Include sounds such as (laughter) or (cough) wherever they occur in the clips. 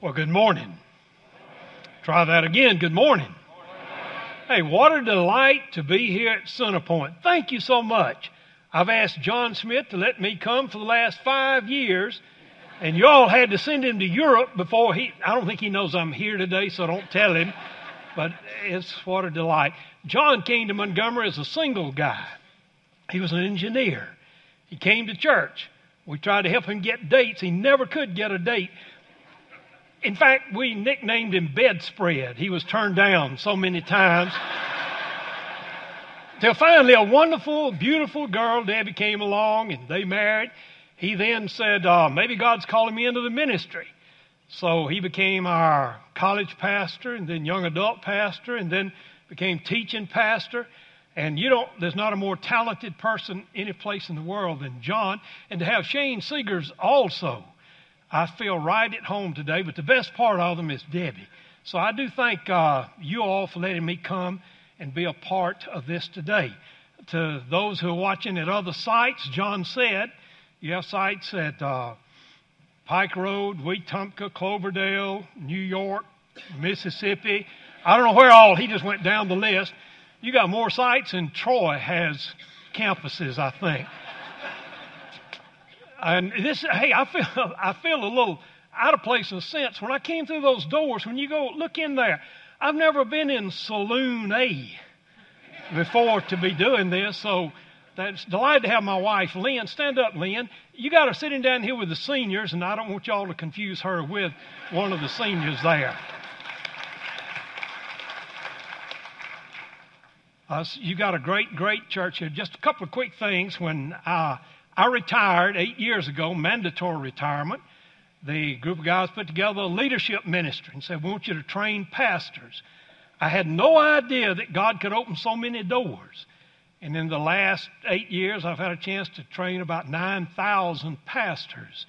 Well, good morning. Try that again. Good morning. Hey, what a delight to be here at Centerpoint. Thank you so much. I've asked John Smith to let me come for the last five years, and you all had to send him to Europe before he. I don't think he knows I'm here today, so don't tell him. But it's what a delight. John came to Montgomery as a single guy. He was an engineer. He came to church. We tried to help him get dates. He never could get a date. In fact, we nicknamed him Bedspread. He was turned down so many times. Till finally, a wonderful, beautiful girl, Debbie, came along and they married. He then said, uh, maybe God's calling me into the ministry. So he became our college pastor and then young adult pastor and then became teaching pastor. And you don't, there's not a more talented person any place in the world than John. And to have Shane Seegers also I feel right at home today, but the best part of them is Debbie. So I do thank uh, you all for letting me come and be a part of this today. To those who are watching at other sites, John said, you have sites at uh, Pike Road, Wetumpka, Cloverdale, New York, Mississippi. I don't know where all, he just went down the list. You got more sites than Troy has campuses, I think. And this, hey, I feel, (laughs) I feel a little out of place in a sense. When I came through those doors, when you go look in there, I've never been in Saloon A before to be doing this, so that's delighted to have my wife, Lynn. Stand up, Lynn. You got her sitting down here with the seniors, and I don't want y'all to confuse her with one of the seniors there. Uh, you got a great, great church here. Just a couple of quick things. When uh, I retired eight years ago, mandatory retirement. The group of guys put together a leadership ministry and said, We want you to train pastors. I had no idea that God could open so many doors. And in the last eight years, I've had a chance to train about 9,000 pastors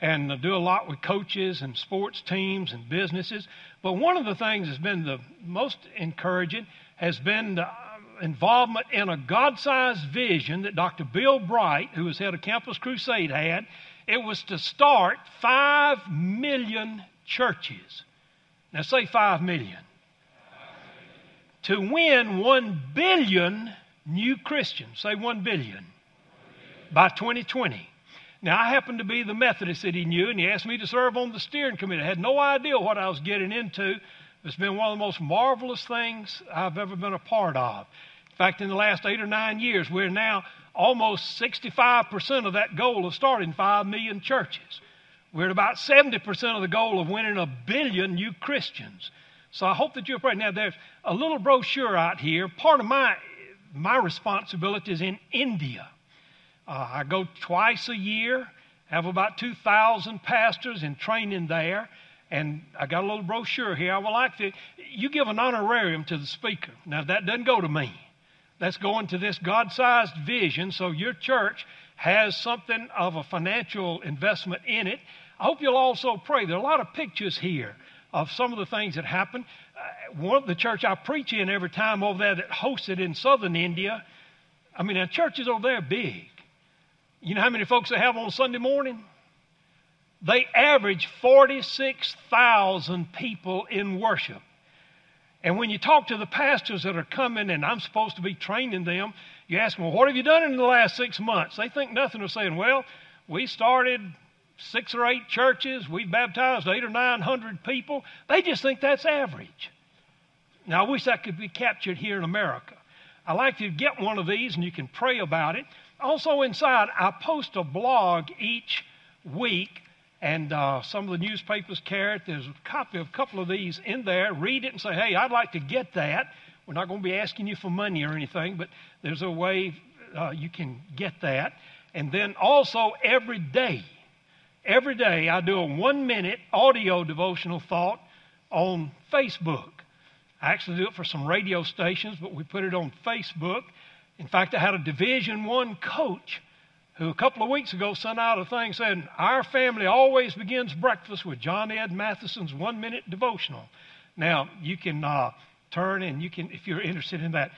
and do a lot with coaches and sports teams and businesses. But one of the things that's been the most encouraging has been the involvement in a God sized vision that Dr. Bill Bright, who was head of Campus Crusade, had. It was to start 5 million churches. Now say 5 million. To win 1 billion new Christians. Say 1 billion. By 2020. Now, I happened to be the Methodist that he knew, and he asked me to serve on the steering committee. I had no idea what I was getting into. It's been one of the most marvelous things I've ever been a part of. Fact, in the last eight or nine years, we're now almost 65% of that goal of starting 5 million churches. We're at about 70% of the goal of winning a billion new Christians. So I hope that you'll pray. Now, there's a little brochure out here. Part of my, my responsibility is in India. Uh, I go twice a year, have about 2,000 pastors in training there. And I got a little brochure here. I would like to, you give an honorarium to the speaker. Now, that doesn't go to me. That's going to this God sized vision. So your church has something of a financial investment in it. I hope you'll also pray. There are a lot of pictures here of some of the things that happened. Uh, one of the church I preach in every time over there that hosted in southern India, I mean, the churches over there big. You know how many folks they have on Sunday morning? They average 46,000 people in worship. And when you talk to the pastors that are coming and I'm supposed to be training them, you ask them, well, what have you done in the last six months? They think nothing of saying, well, we started six or eight churches, we baptized eight or nine hundred people. They just think that's average. Now, I wish that could be captured here in America. I'd like to get one of these and you can pray about it. Also, inside, I post a blog each week and uh, some of the newspapers carry it. There's a copy of a couple of these in there. Read it and say, hey, I'd like to get that. We're not going to be asking you for money or anything, but there's a way uh, you can get that. And then also every day, every day I do a one minute audio devotional thought on Facebook. I actually do it for some radio stations, but we put it on Facebook. In fact, I had a Division One coach who a couple of weeks ago sent out a thing saying, Our family always begins breakfast with John Ed Mathison's one minute devotional. Now, you can uh, turn and you can, if you're interested in that,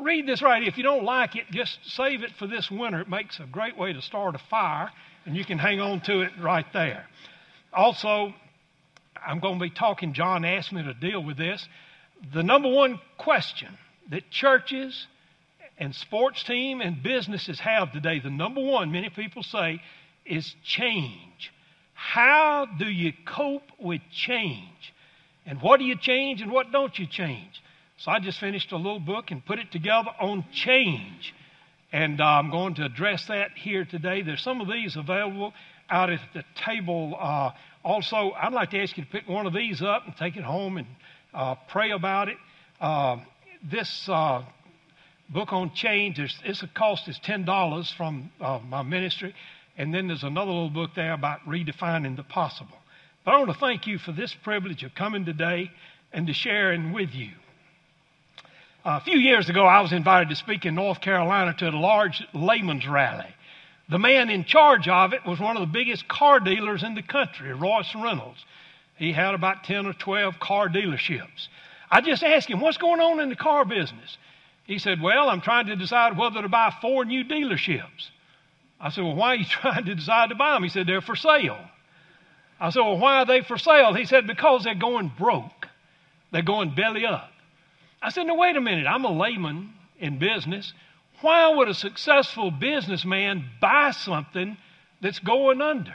read this right. If you don't like it, just save it for this winter. It makes a great way to start a fire, and you can hang on to it right there. Also, I'm going to be talking. John asked me to deal with this. The number one question that churches and sports team and businesses have today, the number one, many people say, is change. How do you cope with change? And what do you change and what don't you change? So I just finished a little book and put it together on change. And uh, I'm going to address that here today. There's some of these available out at the table. Uh, also, I'd like to ask you to pick one of these up and take it home and uh, pray about it. Uh, this uh, book on change, it's a cost is ten dollars from uh, my ministry, and then there's another little book there about redefining the possible. But I want to thank you for this privilege of coming today and to sharing with you. a few years ago, I was invited to speak in North Carolina to a large layman's rally. The man in charge of it was one of the biggest car dealers in the country, Royce Reynolds. He had about 10 or 12 car dealerships. I just asked him, What's going on in the car business? He said, Well, I'm trying to decide whether to buy four new dealerships. I said, Well, why are you (laughs) trying to decide to buy them? He said, They're for sale. I said, Well, why are they for sale? He said, Because they're going broke. They're going belly up. I said, Now, wait a minute. I'm a layman in business. Why would a successful businessman buy something that's going under?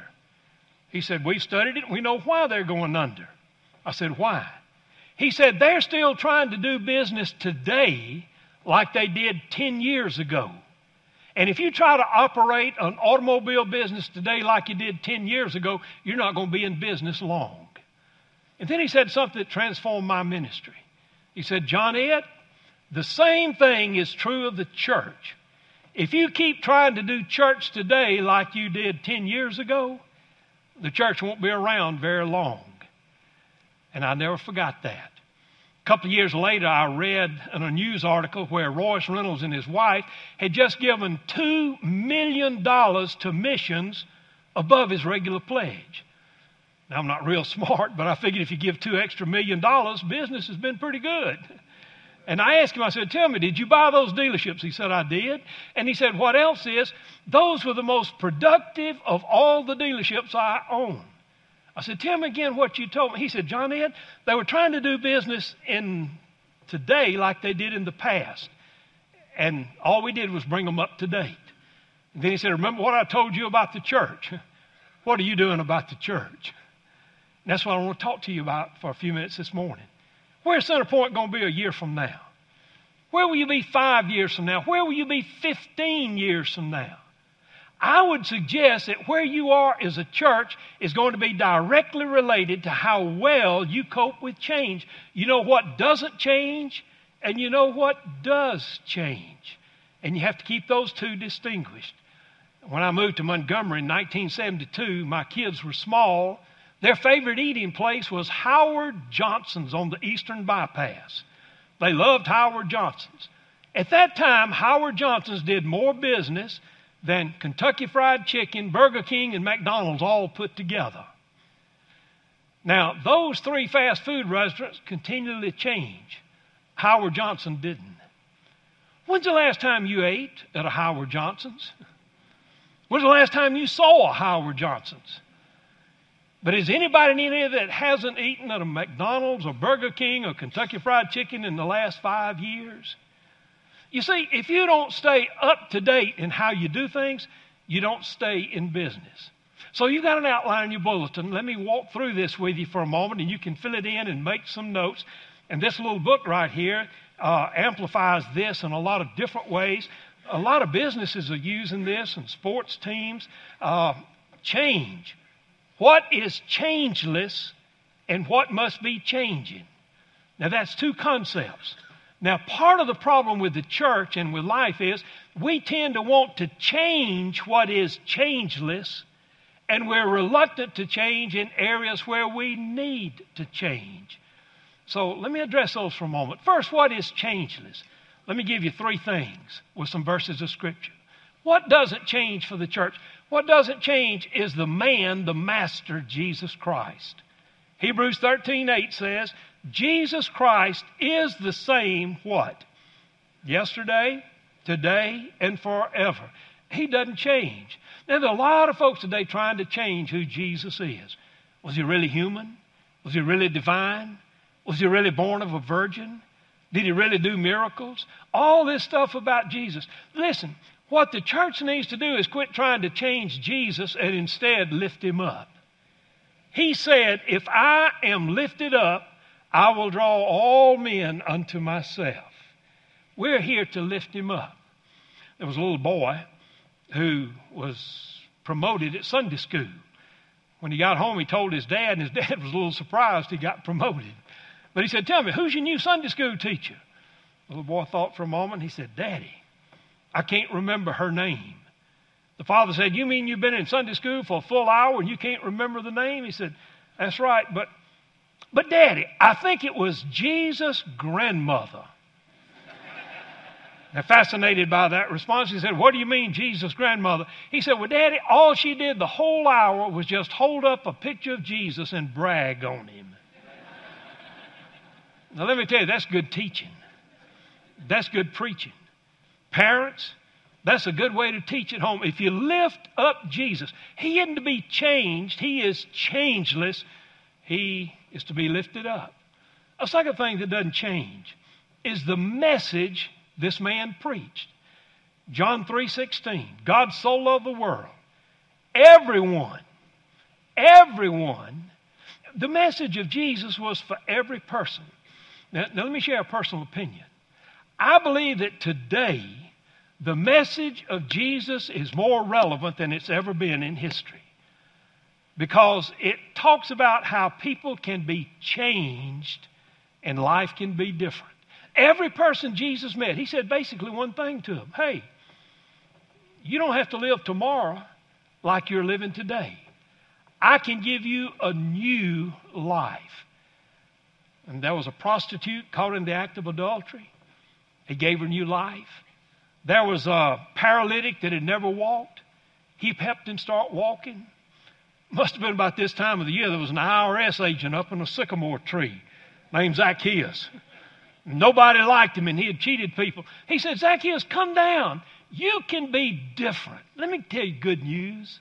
He said, We've studied it. We know why they're going under. I said, Why? He said, They're still trying to do business today like they did 10 years ago. And if you try to operate an automobile business today like you did 10 years ago, you're not going to be in business long. And then he said something that transformed my ministry. He said, John Ed, the same thing is true of the church. If you keep trying to do church today like you did 10 years ago, the church won't be around very long. And I never forgot that. Couple of years later, I read in a news article where Royce Reynolds and his wife had just given $2 million to missions above his regular pledge. Now, I'm not real (laughs) smart, but I figured if you give two extra million dollars, business has been pretty good. And I asked him, I said, Tell me, did you buy those dealerships? He said, I did. And he said, What else is? Those were the most productive of all the dealerships I own. I said, Tell me again what you told me. He said, John Ed, they were trying to do business in today like they did in the past. And all we did was bring them up to date. And then he said, Remember what I told you about the church? (laughs) What are you doing about the church? And that's what I want to talk to you about for a few minutes this morning. Where's Center Point going to be a year from now? Where will you be five years from now? Where will you be 15 years from now? I would suggest that where you are as a church is going to be directly related to how well you cope with change. You know what doesn't change, and you know what does change. And you have to keep those two distinguished. When I moved to Montgomery in 1972, my kids were small, their favorite eating place was Howard Johnson's on the Eastern Bypass. They loved Howard Johnson's. At that time, Howard Johnson's did more business than Kentucky Fried Chicken, Burger King, and McDonald's all put together. Now, those three fast food restaurants continually change. Howard Johnson didn't. When's the last time you ate at a Howard Johnson's? When's the last time you saw a Howard Johnson's? But is anybody in here that hasn't eaten at a McDonald's or Burger King or Kentucky Fried Chicken in the last five years? You see, if you don't stay up to date in how you do things, you don't stay in business. So you've got an outline in your bulletin. Let me walk through this with you for a moment, and you can fill it in and make some notes. And this little book right here uh, amplifies this in a lot of different ways. A lot of businesses are using this, and sports teams. Uh, change what is changeless and what must be changing. Now, that's two concepts. Now, part of the problem with the church and with life is we tend to want to change what is changeless, and we're reluctant to change in areas where we need to change. So, let me address those for a moment. First, what is changeless? Let me give you three things with some verses of Scripture. What doesn't change for the church? What doesn't change is the man, the master, Jesus Christ. Hebrews 13 8 says, Jesus Christ is the same what? Yesterday, today, and forever. He doesn't change. Now, there are a lot of folks today trying to change who Jesus is. Was he really human? Was he really divine? Was he really born of a virgin? Did he really do miracles? All this stuff about Jesus. Listen, what the church needs to do is quit trying to change Jesus and instead lift him up. He said, If I am lifted up, I will draw all men unto myself. We're here to lift him up. There was a little boy who was promoted at Sunday school. When he got home, he told his dad, and his (laughs) dad was a little surprised he got promoted. But he said, Tell me, who's your new Sunday school teacher? The little boy thought for a moment. He said, Daddy, I can't remember her name. The father said, You mean you've been in Sunday school for a full hour and you can't remember the name? He said, That's right, but but Daddy, I think it was Jesus' grandmother. Now, fascinated by that response, he said, What do you mean, Jesus' grandmother? He said, Well, Daddy, all she did the whole hour was just hold up a picture of Jesus and brag on him. now, let me tell you, that's good teaching. That's good preaching. Parents, that's a good way to teach at home. If you lift up Jesus, He isn't to be changed, He is changeless. He is to be lifted up. A second thing that doesn't change is the message this man preached. John 3:16. God so loved the world. Everyone, everyone, the message of Jesus was for every person. Now, now let me share a personal opinion. I believe that today the message of Jesus is more relevant than it's ever been in history because it talks about how people can be changed and life can be different. Every person Jesus met, he said basically one thing to them Hey, you don't have to live tomorrow like you're living today. I can give you a new life. And there was a prostitute caught in the act of adultery. He gave her new life. There was a paralytic that had never walked. He helped him start walking. Must have been about this time of the year. There was an IRS agent up in a sycamore tree named Zacchaeus. Nobody liked him and he had cheated people. He said, Zacchaeus, come down. You can be different. Let me tell you good news.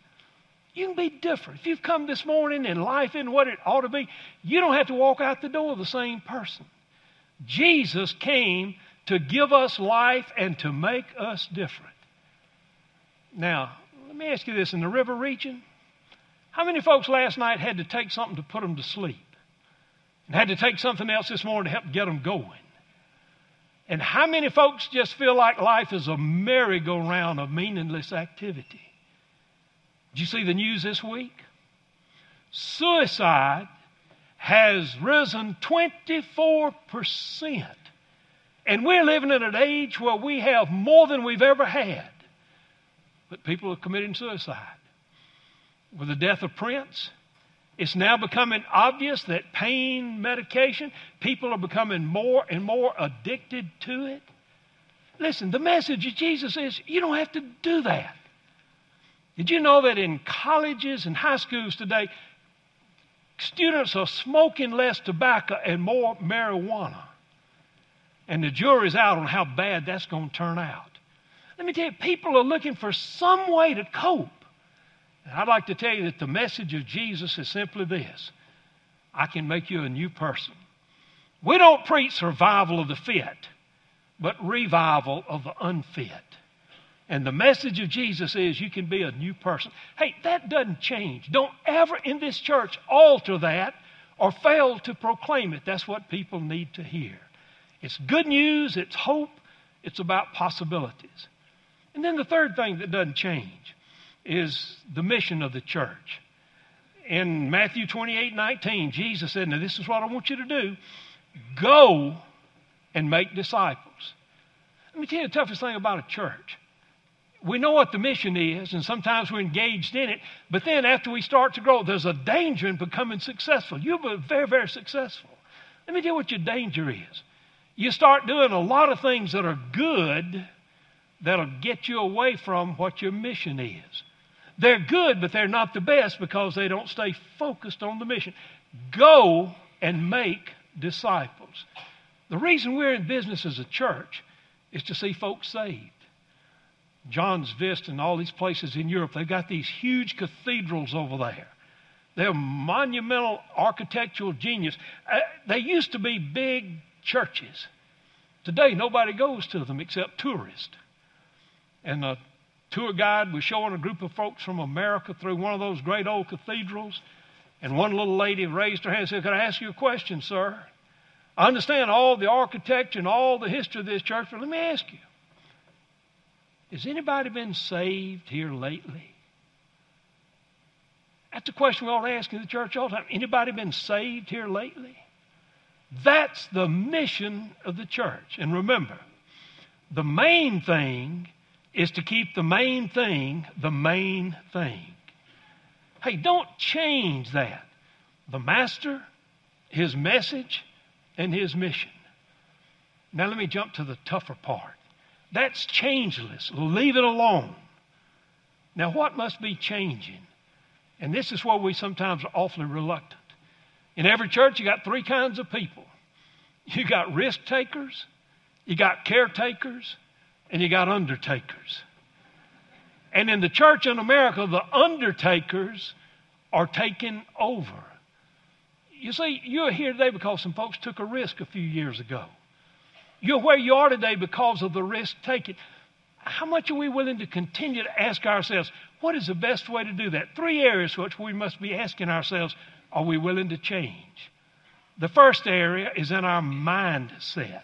You can be different. If you've come this morning and life isn't what it ought to be, you don't have to walk out the door the same person. Jesus came to give us life and to make us different. Now, let me ask you this in the river region, how many folks last night had to take something to put them to sleep? And had to take something else this morning to help get them going? And how many folks just feel like life is a merry-go-round of meaningless activity? Did you see the news this week? Suicide has risen 24%. And we're living in an age where we have more than we've ever had. But people are committing suicide with the death of Prince, it's now becoming obvious that pain medication, people are becoming more and more addicted to it. Listen, the message of Jesus is you don't have to do that. Did you know that in colleges and high schools today, students are smoking less tobacco and more marijuana? And the jury's out on how bad that's going to turn out. Let me tell you, people are looking for some way to cope. And I'd like to tell you that the message of Jesus is simply this I can make you a new person. We don't preach survival of the fit, but revival of the unfit. And the message of Jesus is you can be a new person. Hey, that doesn't change. Don't ever in this church alter that or fail to proclaim it. That's what people need to hear. It's good news, it's hope, it's about possibilities. And then the third thing that doesn't change is the mission of the church. In Matthew 28 19, Jesus said, Now, this is what I want you to do go and make disciples. Let me tell you the toughest thing about a church. We know what the mission is, and sometimes we're engaged in it, but then after we start to grow, there's a danger in becoming successful. You'll be very, very successful. Let me tell you what your danger is. You start doing a lot of things that are good that'll get you away from what your mission is. They're good, but they're not the best because they don't stay focused on the mission. Go and make disciples. The reason we're in business as a church is to see folks saved. John's Vist and all these places in Europe, they've got these huge cathedrals over there. They're monumental architectural genius. Uh, they used to be big churches. Today, nobody goes to them except tourists. And tour guide was showing a group of folks from America through one of those great old cathedrals. And one little lady raised her hand and said, Could I ask you a question, sir? I understand all the architecture and all the history of this church, but let me ask you Has anybody been saved here lately? That's a question we ought to ask in the church all the time. Anybody been saved here lately? That's the mission of the church. And remember, the main thing is to keep the main thing the main thing. Hey, don't change that. The Master, His message, and His mission. Now, let me jump to the tougher part. That's changeless. Leave it alone. Now, what must be changing? And this is where we sometimes are awfully reluctant. In every church, you got three kinds of people you got risk takers, you got caretakers, and you got undertakers. And in the church in America, the undertakers are taking over. You see, you're here today because some folks took a risk a few years ago. You're where you are today because of the risk taken. How much are we willing to continue to ask ourselves, what is the best way to do that? Three areas which we must be asking ourselves, are we willing to change? The first area is in our mindset.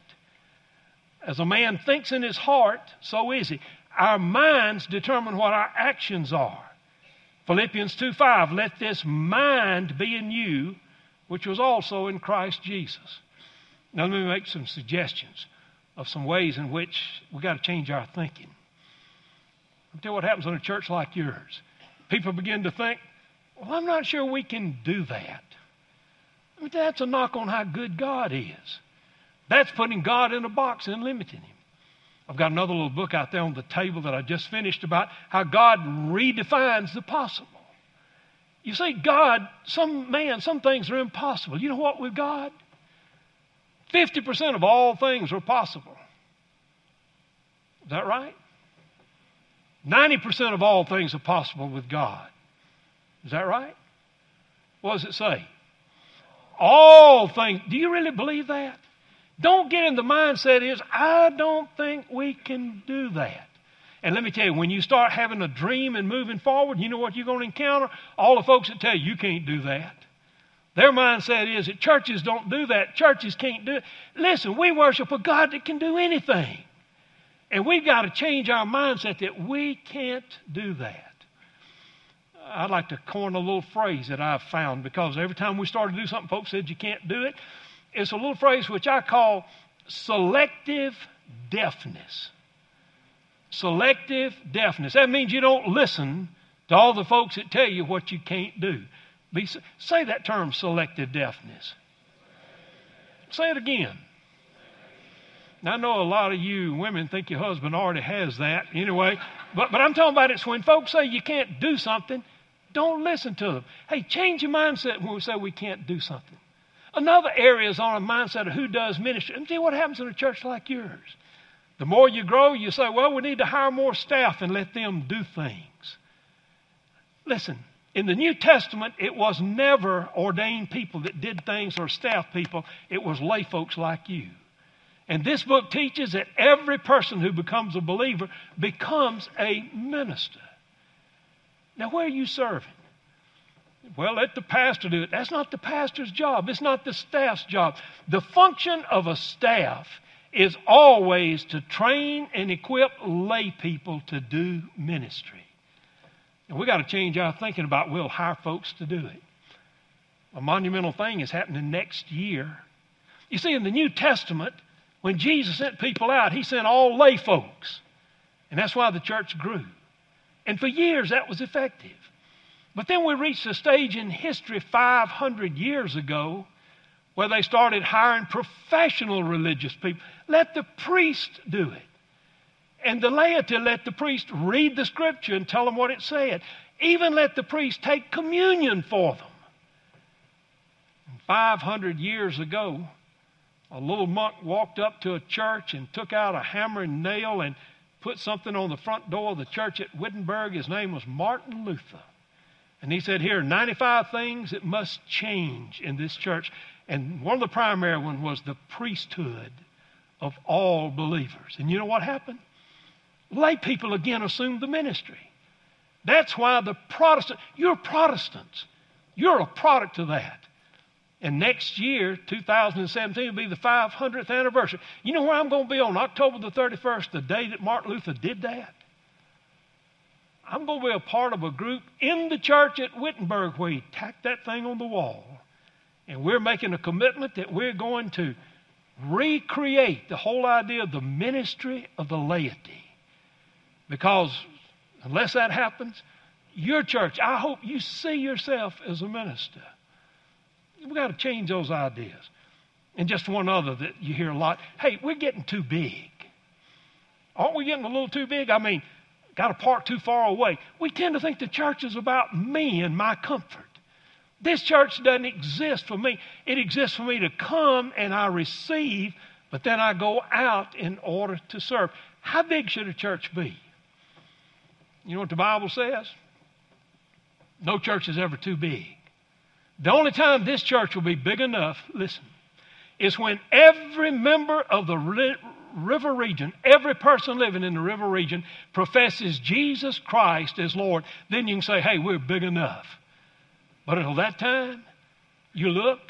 As a man thinks in his heart, so is he. Our minds determine what our actions are. Philippians 2 5, let this mind be in you, which was also in Christ Jesus. Now, let me make some suggestions of some ways in which we've got to change our thinking. I'll tell you what happens in a church like yours. People begin to think, well, I'm not sure we can do that. I mean, that's a knock on how good God is. That's putting God in a box and limiting Him. I've got another little book out there on the table that I just finished about how God redefines the possible. You see, God, some man, some things are impossible. You know what with God? 50% of all things are possible. Is that right? 90% of all things are possible with God. Is that right? What does it say? All things. Do you really believe that? Don't get in the mindset is, I don't think we can do that. And let me tell you, when you start having a dream and moving forward, you know what you're going to encounter? All the folks that tell you you can't do that. Their mindset is that churches don't do that. Churches can't do it. Listen, we worship a God that can do anything. And we've got to change our mindset that we can't do that. I'd like to coin a little phrase that I've found because every time we started to do something, folks said you can't do it. It's a little phrase which I call selective deafness. Selective deafness. That means you don't listen to all the folks that tell you what you can't do. Be, say that term, selective deafness. Say it again. Now, I know a lot of you women think your husband already has that anyway, but, but I'm talking about it's when folks say you can't do something, don't listen to them. Hey, change your mindset when we say we can't do something. Another area is on a mindset of who does ministry. And see what happens in a church like yours. The more you grow, you say, well, we need to hire more staff and let them do things. Listen, in the New Testament, it was never ordained people that did things or staff people, it was lay folks like you. And this book teaches that every person who becomes a believer becomes a minister. Now, where are you serving? Well, let the pastor do it. That's not the pastor's job. It's not the staff's job. The function of a staff is always to train and equip lay people to do ministry. And we got to change our thinking about we'll hire folks to do it. A monumental thing is happening next year. You see, in the New Testament, when Jesus sent people out, he sent all lay folks. And that's why the church grew. And for years, that was effective. But then we reached a stage in history 500 years ago where they started hiring professional religious people. Let the priest do it. And the laity let the priest read the scripture and tell them what it said. Even let the priest take communion for them. 500 years ago, a little monk walked up to a church and took out a hammer and nail and put something on the front door of the church at Wittenberg. His name was Martin Luther. And he said, Here are 95 things that must change in this church. And one of the primary ones was the priesthood of all believers. And you know what happened? Lay people again assumed the ministry. That's why the Protestant, you're Protestants. You're a product of that. And next year, 2017, will be the 500th anniversary. You know where I'm going to be on October the 31st, the day that Martin Luther did that? I'm going to be a part of a group in the church at Wittenberg where he tacked that thing on the wall. And we're making a commitment that we're going to recreate the whole idea of the ministry of the laity. Because unless that happens, your church, I hope you see yourself as a minister. We've got to change those ideas. And just one other that you hear a lot hey, we're getting too big. Aren't we getting a little too big? I mean, got to park too far away. We tend to think the church is about me and my comfort. This church doesn't exist for me. It exists for me to come and I receive, but then I go out in order to serve. How big should a church be? You know what the Bible says? No church is ever too big. The only time this church will be big enough, listen, is when every member of the river region, every person living in the river region professes Jesus Christ as Lord. Then you can say, hey, we're big enough. But until that time, you look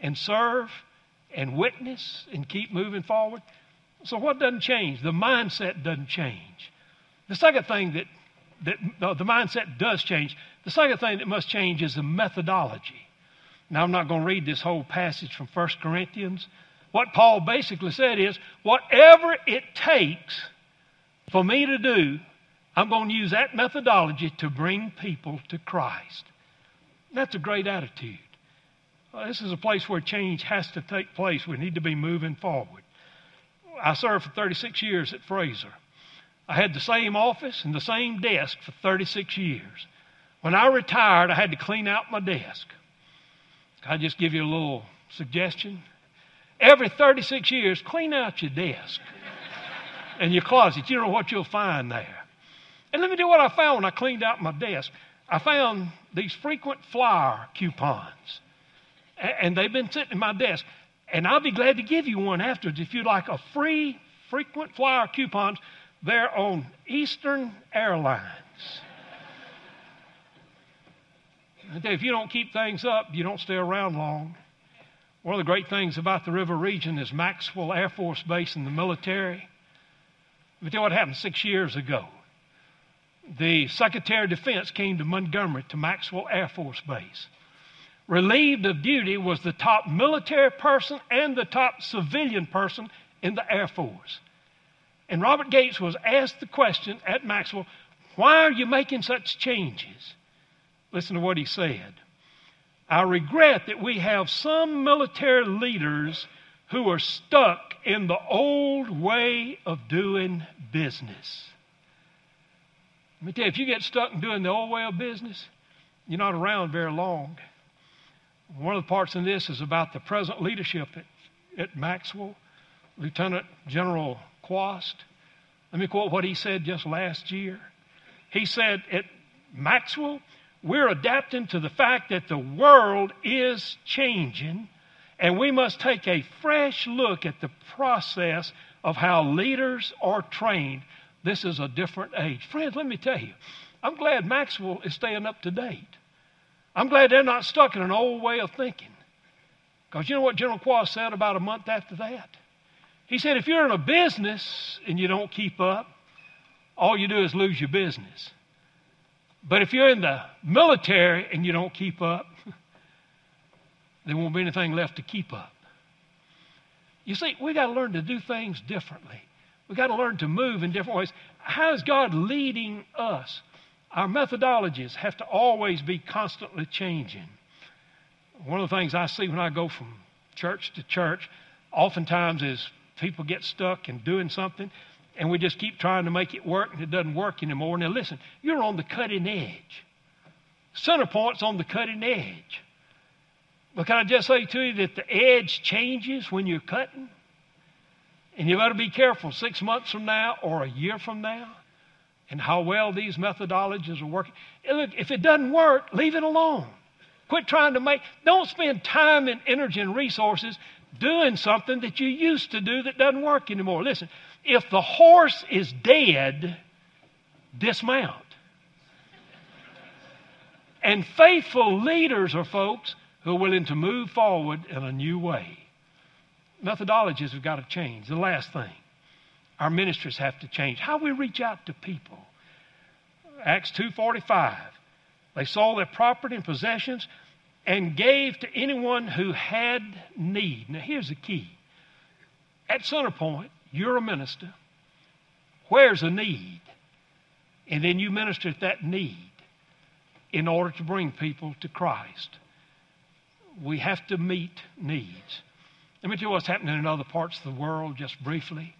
and serve and witness and keep moving forward. So, what doesn't change? The mindset doesn't change. The second thing that, that no, the mindset does change. The second thing that must change is the methodology. Now, I'm not going to read this whole passage from 1 Corinthians. What Paul basically said is whatever it takes for me to do, I'm going to use that methodology to bring people to Christ. That's a great attitude. This is a place where change has to take place. We need to be moving forward. I served for 36 years at Frazer. I had the same office and the same desk for 36 years. When I retired, I had to clean out my desk. Can I just give you a little suggestion? Every 36 years, clean out your desk (laughs) and your closet. You know what you'll find there. And let me you what I found when I cleaned out my desk. I found these frequent flyer coupons, and they've been sitting in my desk. And I'll be glad to give you one afterwards if you'd like a free frequent flyer coupons. They're on Eastern Airlines. (laughs) If you don't keep things up, you don't stay around long. One of the great things about the river region is Maxwell Air Force Base and the military. Tell you what happened six years ago. The Secretary of Defense came to Montgomery to Maxwell Air Force Base. Relieved of duty was the top military person and the top civilian person in the Air Force. And Robert Gates was asked the question at Maxwell, Why are you making such changes? Listen to what he said. I regret that we have some military leaders who are stuck in the old way of doing business. Let me tell you, if you get stuck in doing the old way of business, you're not around very long. One of the parts in this is about the present leadership at, at Maxwell, Lieutenant General Kwast. Let me quote what he said just last year. He said, At Maxwell, we're adapting to the fact that the world is changing, and we must take a fresh look at the process of how leaders are trained. This is a different age. Friends, let me tell you, I'm glad Maxwell is staying up to date. I'm glad they're not stuck in an old way of thinking. Because you know what General Kwast said about a month after that? He said, if you're in a business and you don't keep up, all you do is lose your business. But if you're in the military and you don't keep up, (laughs) there won't be anything left to keep up. You see, we got to learn to do things differently. We got to learn to move in different ways. How is God leading us? Our methodologies have to always be constantly changing. One of the things I see when I go from church to church, oftentimes is people get stuck in doing something and we just keep trying to make it work and it doesn't work anymore. Now, listen, you're on the cutting edge. Center point's on the cutting edge. But can I just say to you that the edge changes when you're cutting? And you better be careful six months from now or a year from now. and how well these methodologies are working. Look, if it doesn't work, leave it alone. Quit trying to make, don't spend time and energy and resources doing something that you used to do that doesn't work anymore. Listen, if the horse is dead, dismount. And faithful leaders are folks who are willing to move forward in a new way. Methodologies have got to change. The last thing, our ministries have to change. How we reach out to people. Acts 2:45. They sold their property and possessions and gave to anyone who had need. Now here's the key. At Centerpoint, you're a minister. Where's a need? And then you minister at that need in order to bring people to Christ. We have to meet needs. Let me tell you what's happening in other parts of the world just briefly.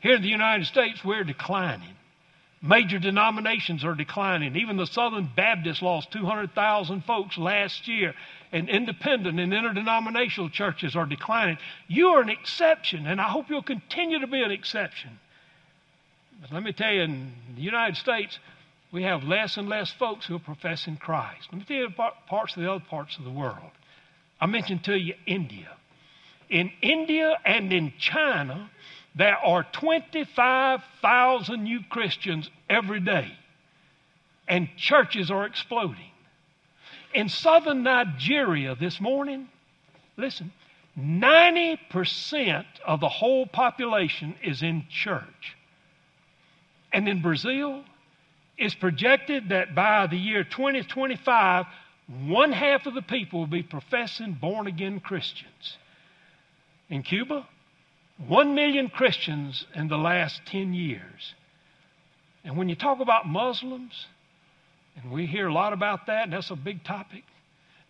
Here in the United States, we're declining. Major denominations are declining. Even the Southern Baptists lost 200,000 folks last year. And independent and interdenominational churches are declining. You are an exception, and I hope you'll continue to be an exception. But let me tell you, in the United States, we have less and less folks who are professing Christ. Let me tell you about parts of the other parts of the world. I mentioned to you India. In India and in China, there are 25,000 new Christians every day, and churches are exploding. In southern Nigeria this morning, listen, 90% of the whole population is in church. And in Brazil, it's projected that by the year 2025, one half of the people will be professing born again Christians. In Cuba, one million Christians in the last 10 years. And when you talk about Muslims, and we hear a lot about that, and that's a big topic.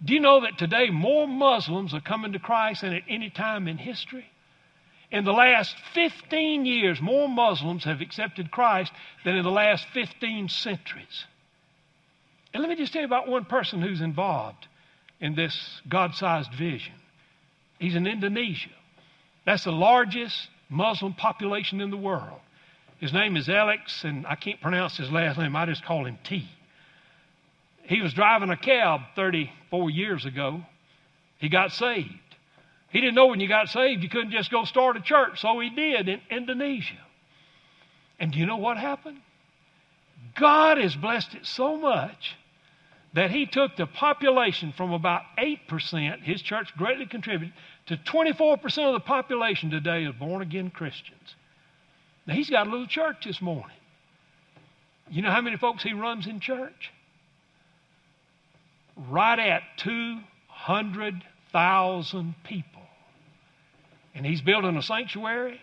Do you know that today more Muslims are coming to Christ than at any time in history? In the last 15 years, more Muslims have accepted Christ than in the last 15 centuries. And let me just tell you about one person who's involved in this God sized vision. He's in Indonesia. That's the largest Muslim population in the world. His name is Alex, and I can't pronounce his last name. I just call him T. He was driving a cab 34 years ago. He got saved. He didn't know when you got saved you couldn't just go start a church, so he did in Indonesia. And do you know what happened? God has blessed it so much that he took the population from about 8%, his church greatly contributed, to 24% of the population today is born again Christians. Now, he's got a little church this morning. You know how many folks he runs in church? Right at 200,000 people. And he's building a sanctuary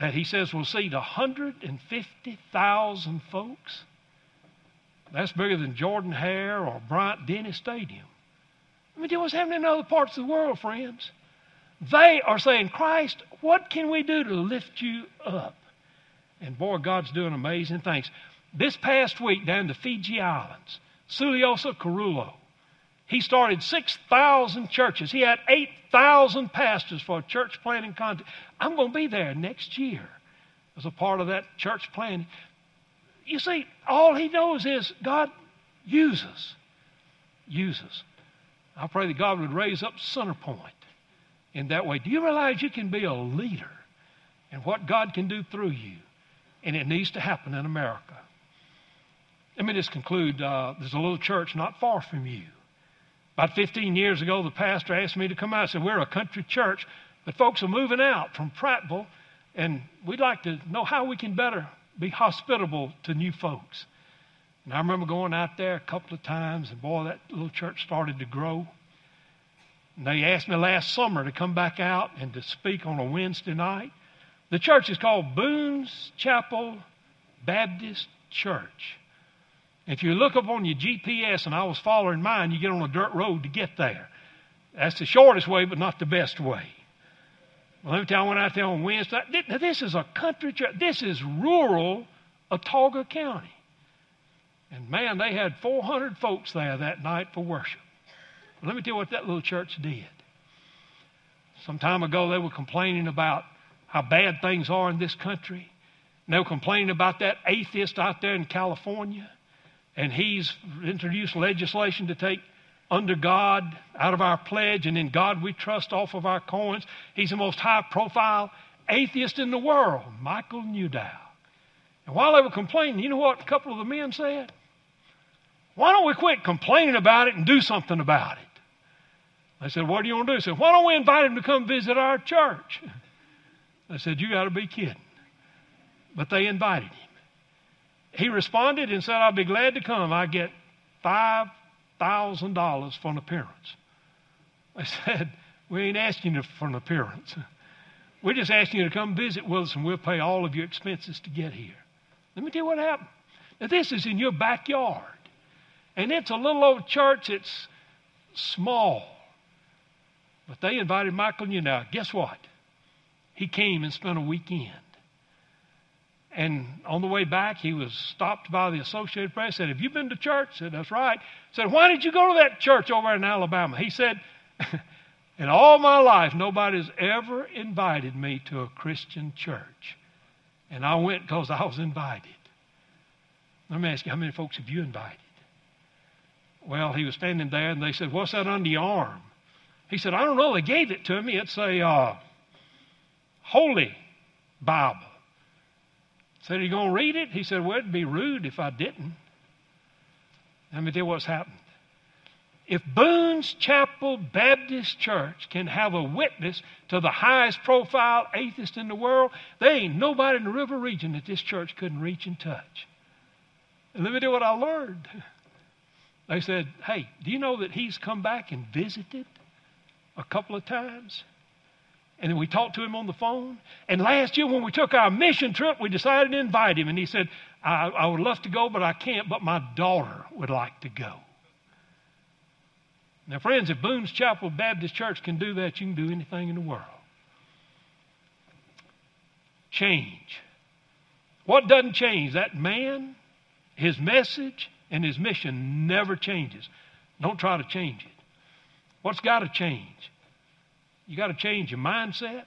that he says will seat 150,000 folks. That's bigger than Jordan Hare or Bryant Denny Stadium. Let me tell you what's happening in other parts of the world, friends. They are saying, Christ, what can we do to lift you up? And boy, God's doing amazing things. This past week down the Fiji Islands, Suliosa Carullo, he started 6,000 churches. He had 8,000 pastors for a church planting contest. I'm going to be there next year as a part of that church planting. You see, all he knows is God uses. Uses. I pray that God would raise up Centerpoint in that way. Do you realize you can be a leader and what God can do through you? And it needs to happen in America. Let me just conclude. Uh, there's a little church not far from you. About 15 years ago, the pastor asked me to come out and said, We're a country church, but folks are moving out from Prattville, and we'd like to know how we can better be hospitable to new folks. And I remember going out there a couple of times, and boy, that little church started to grow. And they asked me last summer to come back out and to speak on a Wednesday night. The church is called Boone's Chapel Baptist Church. If you look up on your GPS, and I was following mine, you get on a dirt road to get there. That's the shortest way, but not the best way. Well, let me tell you, I went out there on Wednesday. This is a country church. This is rural Autauga County. And man, they had 400 folks there that night for worship. let me tell you what that little church did. Some time ago, they were complaining about how bad things are in this country. And they were complaining about that atheist out there in California. And he's introduced legislation to take under God out of our pledge and in God we trust off of our coins. He's the most high profile atheist in the world, Michael Newdow. And while they were complaining, you know what a couple of the men said? Why don't we quit complaining about it and do something about it? I said, What do you want to do? He said, Why don't we invite him to come visit our church? I said, You got to be kidding. But they invited him. He responded and said, I'll be glad to come. I get $5,000 for an appearance. I (laughs) said, We ain't asking you for an appearance. We're just asking you to come visit with us and we'll pay all of your expenses to get here. Let me tell you what happened. Now, this is in your backyard. And it's a little old church that's small. But they invited Michael Newdow. Guess what? He came and spent a weekend. And on the way back, he was stopped by the Associated Press. Said, "Have you been to church?" Said, "That's right." Said, "Why did you go to that church over in Alabama?" He said, (laughs) "In all my life, nobody's ever invited me to a Christian church, and I went because I was invited." Let me ask you, how many folks have you invited? Well, he was standing there, and they said, "What's that under your arm?" He said, "I don't know. They gave it to me. It's a uh, holy Bible." Said, Are you going to read it? He said, Well, it'd be rude if I didn't. Let me tell you what's happened. If Boone's Chapel Baptist Church can have a witness to the highest profile atheist in the world, there ain't nobody in the river region that this church couldn't reach and touch. And let me tell you what I learned. (laughs) They said, Hey, do you know that he's come back and visited a couple of times? And then we talked to him on the phone. And last year, when we took our mission trip, we decided to invite him. And he said, I, I would love to go, but I can't, but my daughter would like to go. Now, friends, if Boone's Chapel Baptist Church can do that, you can do anything in the world. Change. What doesn't change? That man, his message, and his mission never changes. Don't try to change it. What's got to change? You got to change your mindset,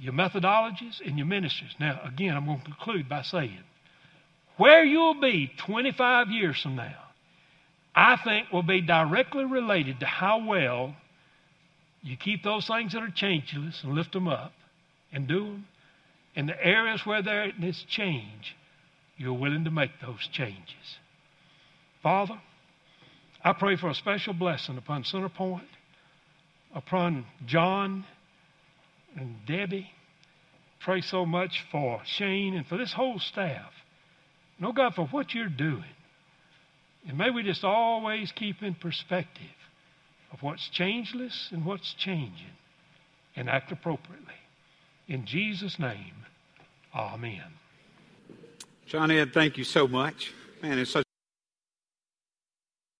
your methodologies, and your ministries. Now, again, I'm going to conclude by saying where you'll be 25 years from now, I think will be directly related to how well you keep those things that are changeless and lift them up and do them. In the areas where there is change, you're willing to make those changes. Father, I pray for a special blessing upon Center Point upon John and Debbie. Pray so much for Shane and for this whole staff. No, God, for what you're doing. And may we just always keep in perspective of what's changeless and what's changing and act appropriately. In Jesus' name, amen. John Ed, thank you so much. Man, it's such